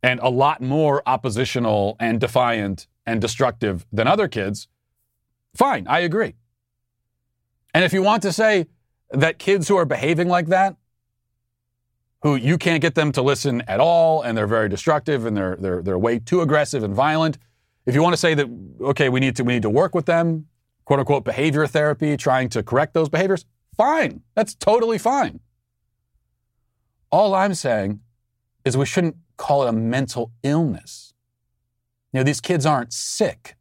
and a lot more oppositional and defiant and destructive than other kids, fine, I agree. And if you want to say that kids who are behaving like that, who you can't get them to listen at all and they're very destructive and they're, they're, they're way too aggressive and violent, if you want to say that, okay, we need to, we need to work with them, quote unquote, behavior therapy, trying to correct those behaviors, fine. That's totally fine. All I'm saying is we shouldn't call it a mental illness. You know, these kids aren't sick.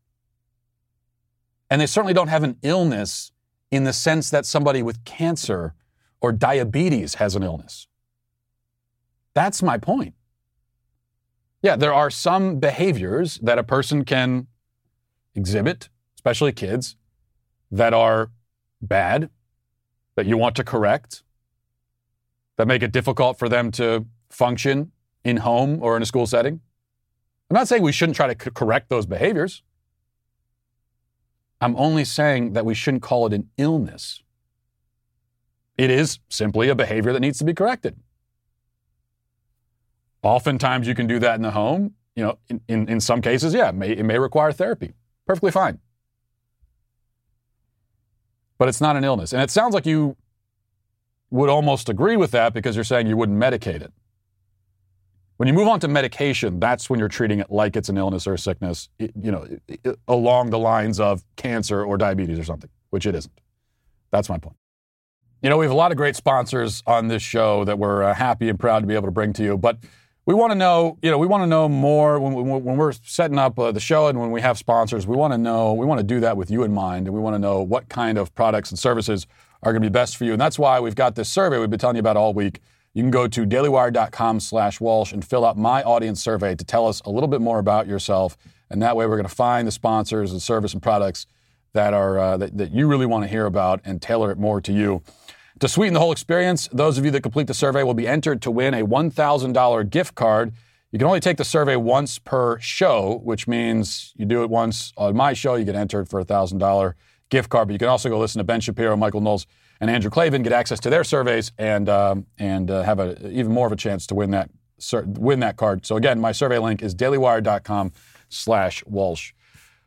And they certainly don't have an illness in the sense that somebody with cancer or diabetes has an illness. That's my point. Yeah, there are some behaviors that a person can exhibit, especially kids, that are bad, that you want to correct, that make it difficult for them to function in home or in a school setting. I'm not saying we shouldn't try to correct those behaviors. I'm only saying that we shouldn't call it an illness. It is simply a behavior that needs to be corrected. Oftentimes, you can do that in the home. You know, in, in, in some cases, yeah, it may, it may require therapy. Perfectly fine. But it's not an illness. And it sounds like you would almost agree with that because you're saying you wouldn't medicate it. When you move on to medication, that's when you're treating it like it's an illness or a sickness, you know, along the lines of cancer or diabetes or something, which it isn't. That's my point. You know, we have a lot of great sponsors on this show that we're uh, happy and proud to be able to bring to you, but we want to know, you know, we want to know more when, when, we're setting up uh, the show and when we have sponsors. We want to know, we want to do that with you in mind, and we want to know what kind of products and services are going to be best for you. And that's why we've got this survey we've been telling you about all week. You can go to dailywire.com slash Walsh and fill out my audience survey to tell us a little bit more about yourself. And that way we're going to find the sponsors and service and products that are uh, that, that you really want to hear about and tailor it more to you. To sweeten the whole experience, those of you that complete the survey will be entered to win a $1,000 gift card. You can only take the survey once per show, which means you do it once on my show, you get entered for a $1,000 gift card. But you can also go listen to Ben Shapiro, Michael Knowles, and Andrew Klavan get access to their surveys, and um, and uh, have a, even more of a chance to win that win that card. So again, my survey link is dailywire.com/walsh.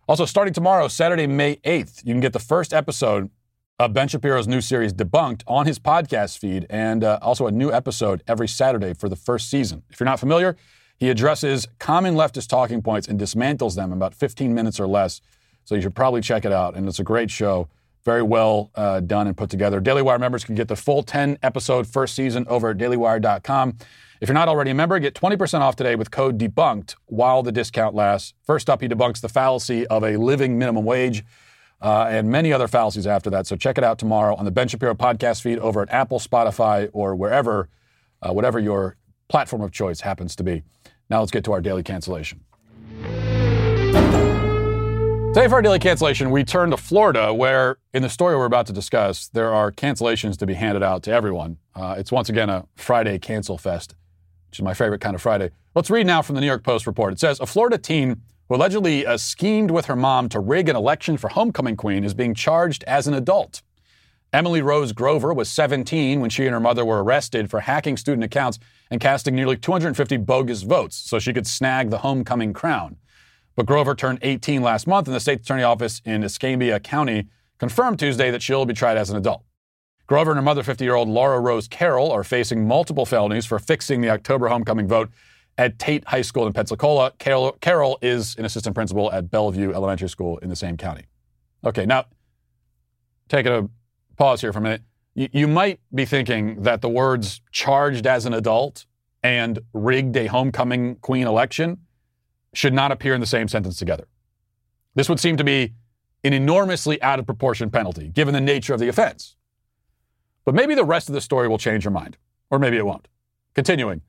Also, starting tomorrow, Saturday, May 8th, you can get the first episode of Ben Shapiro's new series, Debunked, on his podcast feed, and uh, also a new episode every Saturday for the first season. If you're not familiar, he addresses common leftist talking points and dismantles them in about 15 minutes or less. So you should probably check it out. And it's a great show, very well uh, done and put together. Daily Wire members can get the full 10 episode first season over at dailywire.com. If you're not already a member, get 20% off today with code DEBUNKED while the discount lasts. First up, he debunks the fallacy of a living minimum wage uh, and many other fallacies after that. So check it out tomorrow on the Ben Shapiro podcast feed over at Apple, Spotify, or wherever, uh, whatever your platform of choice happens to be. Now let's get to our daily cancellation. Today, for our daily cancellation, we turn to Florida, where in the story we're about to discuss, there are cancellations to be handed out to everyone. Uh, it's once again a Friday cancel fest which is my favorite kind of Friday. Let's read now from the New York Post report. It says a Florida teen who allegedly uh, schemed with her mom to rig an election for homecoming queen is being charged as an adult. Emily Rose Grover was 17 when she and her mother were arrested for hacking student accounts and casting nearly 250 bogus votes so she could snag the homecoming crown. But Grover turned 18 last month, and the state attorney office in Escambia County confirmed Tuesday that she'll be tried as an adult. Grover and her mother, 50 year old Laura Rose Carroll, are facing multiple felonies for fixing the October homecoming vote at Tate High School in Pensacola. Carroll, Carroll is an assistant principal at Bellevue Elementary School in the same county. Okay, now, taking a pause here for a minute. You, you might be thinking that the words charged as an adult and rigged a homecoming queen election should not appear in the same sentence together. This would seem to be an enormously out of proportion penalty, given the nature of the offense. But maybe the rest of the story will change your mind, or maybe it won't. Continuing.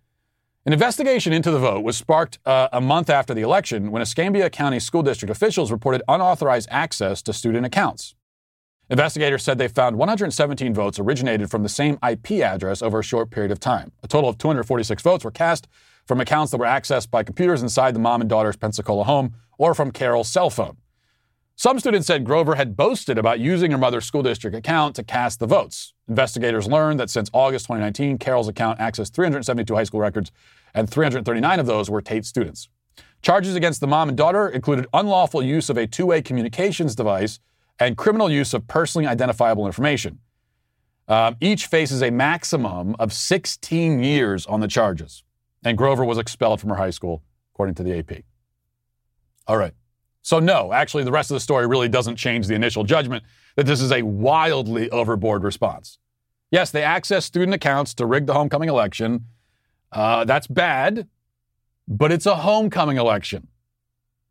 An investigation into the vote was sparked uh, a month after the election when Escambia County School District officials reported unauthorized access to student accounts. Investigators said they found 117 votes originated from the same IP address over a short period of time. A total of 246 votes were cast from accounts that were accessed by computers inside the mom and daughter's Pensacola home or from Carroll's cell phone. Some students said Grover had boasted about using her mother's school district account to cast the votes. Investigators learned that since August 2019, Carroll's account accessed 372 high school records, and 339 of those were Tate students. Charges against the mom and daughter included unlawful use of a two way communications device and criminal use of personally identifiable information. Um, each faces a maximum of 16 years on the charges, and Grover was expelled from her high school, according to the AP. All right. So, no, actually, the rest of the story really doesn't change the initial judgment that this is a wildly overboard response. Yes, they access student accounts to rig the homecoming election. Uh, that's bad, but it's a homecoming election.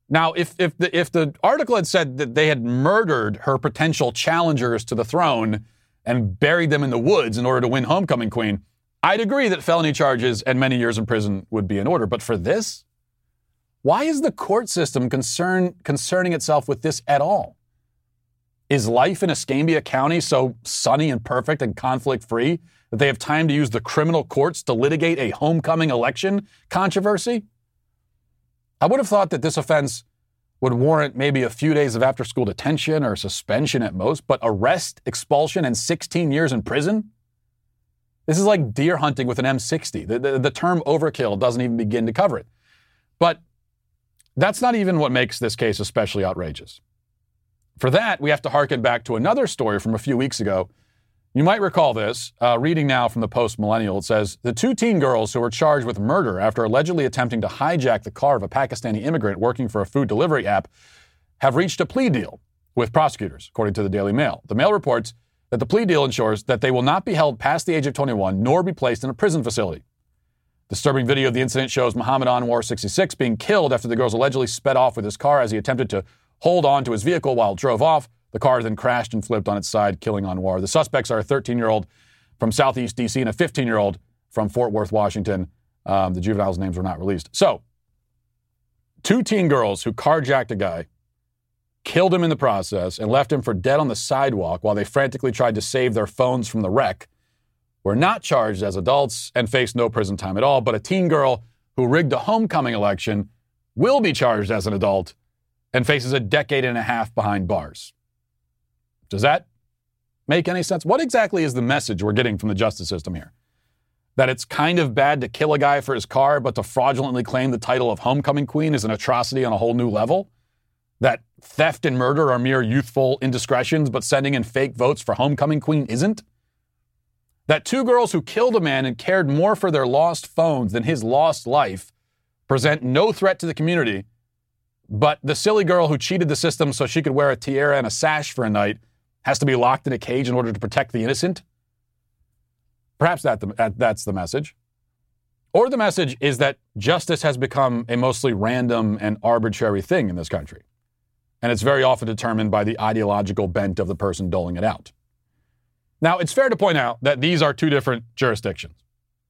Now, if, if, the, if the article had said that they had murdered her potential challengers to the throne and buried them in the woods in order to win homecoming queen, I'd agree that felony charges and many years in prison would be in order. But for this, why is the court system concern, concerning itself with this at all? Is life in Escambia County so sunny and perfect and conflict free that they have time to use the criminal courts to litigate a homecoming election controversy? I would have thought that this offense would warrant maybe a few days of after school detention or suspension at most, but arrest, expulsion, and 16 years in prison? This is like deer hunting with an M60. The, the, the term overkill doesn't even begin to cover it. But that's not even what makes this case especially outrageous. For that, we have to harken back to another story from a few weeks ago. You might recall this. Uh, reading now from the Post Millennial, it says the two teen girls who were charged with murder after allegedly attempting to hijack the car of a Pakistani immigrant working for a food delivery app have reached a plea deal with prosecutors, according to the Daily Mail. The Mail reports that the plea deal ensures that they will not be held past the age of 21 nor be placed in a prison facility. Disturbing video of the incident shows Muhammad Anwar, 66, being killed after the girls allegedly sped off with his car as he attempted to hold on to his vehicle while it drove off. The car then crashed and flipped on its side, killing Anwar. The suspects are a 13 year old from Southeast DC and a 15 year old from Fort Worth, Washington. Um, the juveniles' names were not released. So, two teen girls who carjacked a guy, killed him in the process, and left him for dead on the sidewalk while they frantically tried to save their phones from the wreck were not charged as adults and faced no prison time at all. But a teen girl who rigged a homecoming election will be charged as an adult and faces a decade and a half behind bars. Does that make any sense? What exactly is the message we're getting from the justice system here? That it's kind of bad to kill a guy for his car, but to fraudulently claim the title of homecoming queen is an atrocity on a whole new level? That theft and murder are mere youthful indiscretions, but sending in fake votes for homecoming queen isn't? That two girls who killed a man and cared more for their lost phones than his lost life present no threat to the community, but the silly girl who cheated the system so she could wear a tiara and a sash for a night has to be locked in a cage in order to protect the innocent? Perhaps that the, that's the message. Or the message is that justice has become a mostly random and arbitrary thing in this country. And it's very often determined by the ideological bent of the person doling it out. Now, it's fair to point out that these are two different jurisdictions,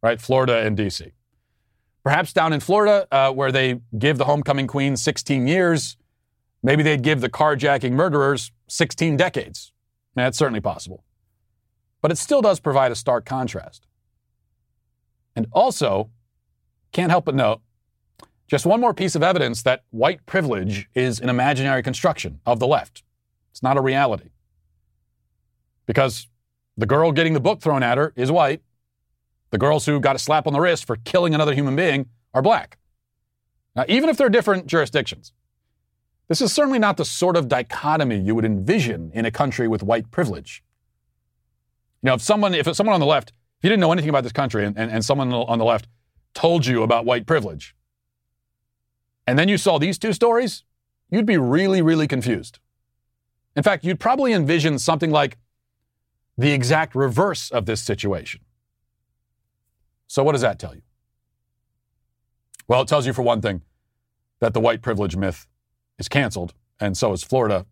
right? Florida and DC. Perhaps down in Florida, uh, where they give the homecoming queen 16 years, maybe they'd give the carjacking murderers 16 decades. That's certainly possible. But it still does provide a stark contrast. And also, can't help but note just one more piece of evidence that white privilege is an imaginary construction of the left. It's not a reality. Because the girl getting the book thrown at her is white. The girls who got a slap on the wrist for killing another human being are black. Now, even if they're different jurisdictions, this is certainly not the sort of dichotomy you would envision in a country with white privilege. You know, if someone, if someone on the left, if you didn't know anything about this country and, and, and someone on the left told you about white privilege, and then you saw these two stories, you'd be really, really confused. In fact, you'd probably envision something like the exact reverse of this situation. So, what does that tell you? Well, it tells you, for one thing, that the white privilege myth is canceled, and so is Florida.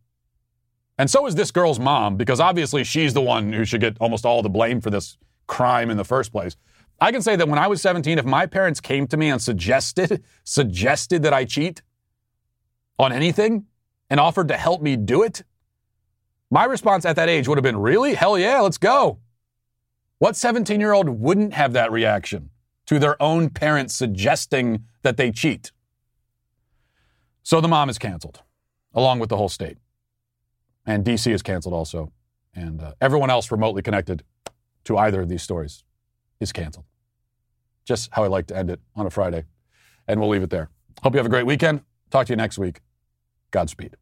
And so is this girl's mom, because obviously she's the one who should get almost all the blame for this crime in the first place. I can say that when I was 17, if my parents came to me and suggested suggested that I cheat on anything and offered to help me do it, my response at that age would have been, Really? Hell yeah, let's go. What 17 year old wouldn't have that reaction to their own parents suggesting that they cheat? So the mom is canceled, along with the whole state. And DC is canceled also. And uh, everyone else remotely connected to either of these stories is canceled. Just how I like to end it on a Friday. And we'll leave it there. Hope you have a great weekend. Talk to you next week. Godspeed.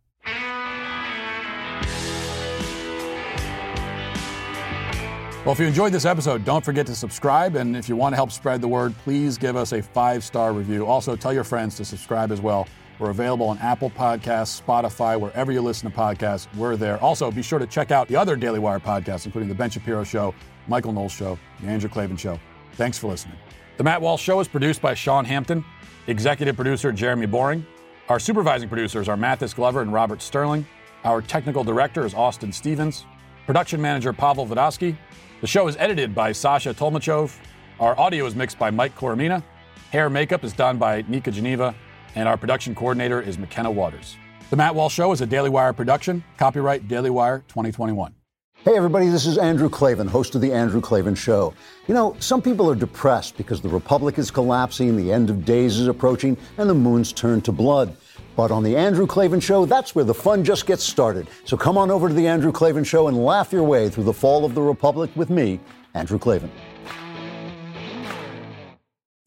Well, if you enjoyed this episode, don't forget to subscribe. And if you want to help spread the word, please give us a five star review. Also, tell your friends to subscribe as well. We're available on Apple Podcasts, Spotify, wherever you listen to podcasts. We're there. Also, be sure to check out the other Daily Wire podcasts, including The Ben Shapiro Show, Michael Knowles Show, The Andrew Klavan Show. Thanks for listening. The Matt Walsh Show is produced by Sean Hampton, executive producer Jeremy Boring. Our supervising producers are Mathis Glover and Robert Sterling. Our technical director is Austin Stevens. Production manager Pavel Vodosky. The show is edited by Sasha Tolmachov. Our audio is mixed by Mike Coromina. Hair makeup is done by Nika Geneva. And our production coordinator is McKenna Waters. The Matt Walsh Show is a Daily Wire production. Copyright Daily Wire 2021. Hey, everybody, this is Andrew Klavan, host of The Andrew Klavan Show. You know, some people are depressed because the Republic is collapsing, the end of days is approaching, and the moon's turned to blood. But on The Andrew Klavan Show, that's where the fun just gets started. So come on over to The Andrew Klavan Show and laugh your way through the fall of the Republic with me, Andrew Klavan.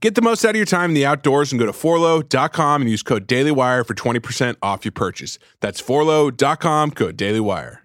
Get the most out of your time in the outdoors and go to forloh.com and use code DailyWire for 20% off your purchase. That's forloh.com, code DailyWire.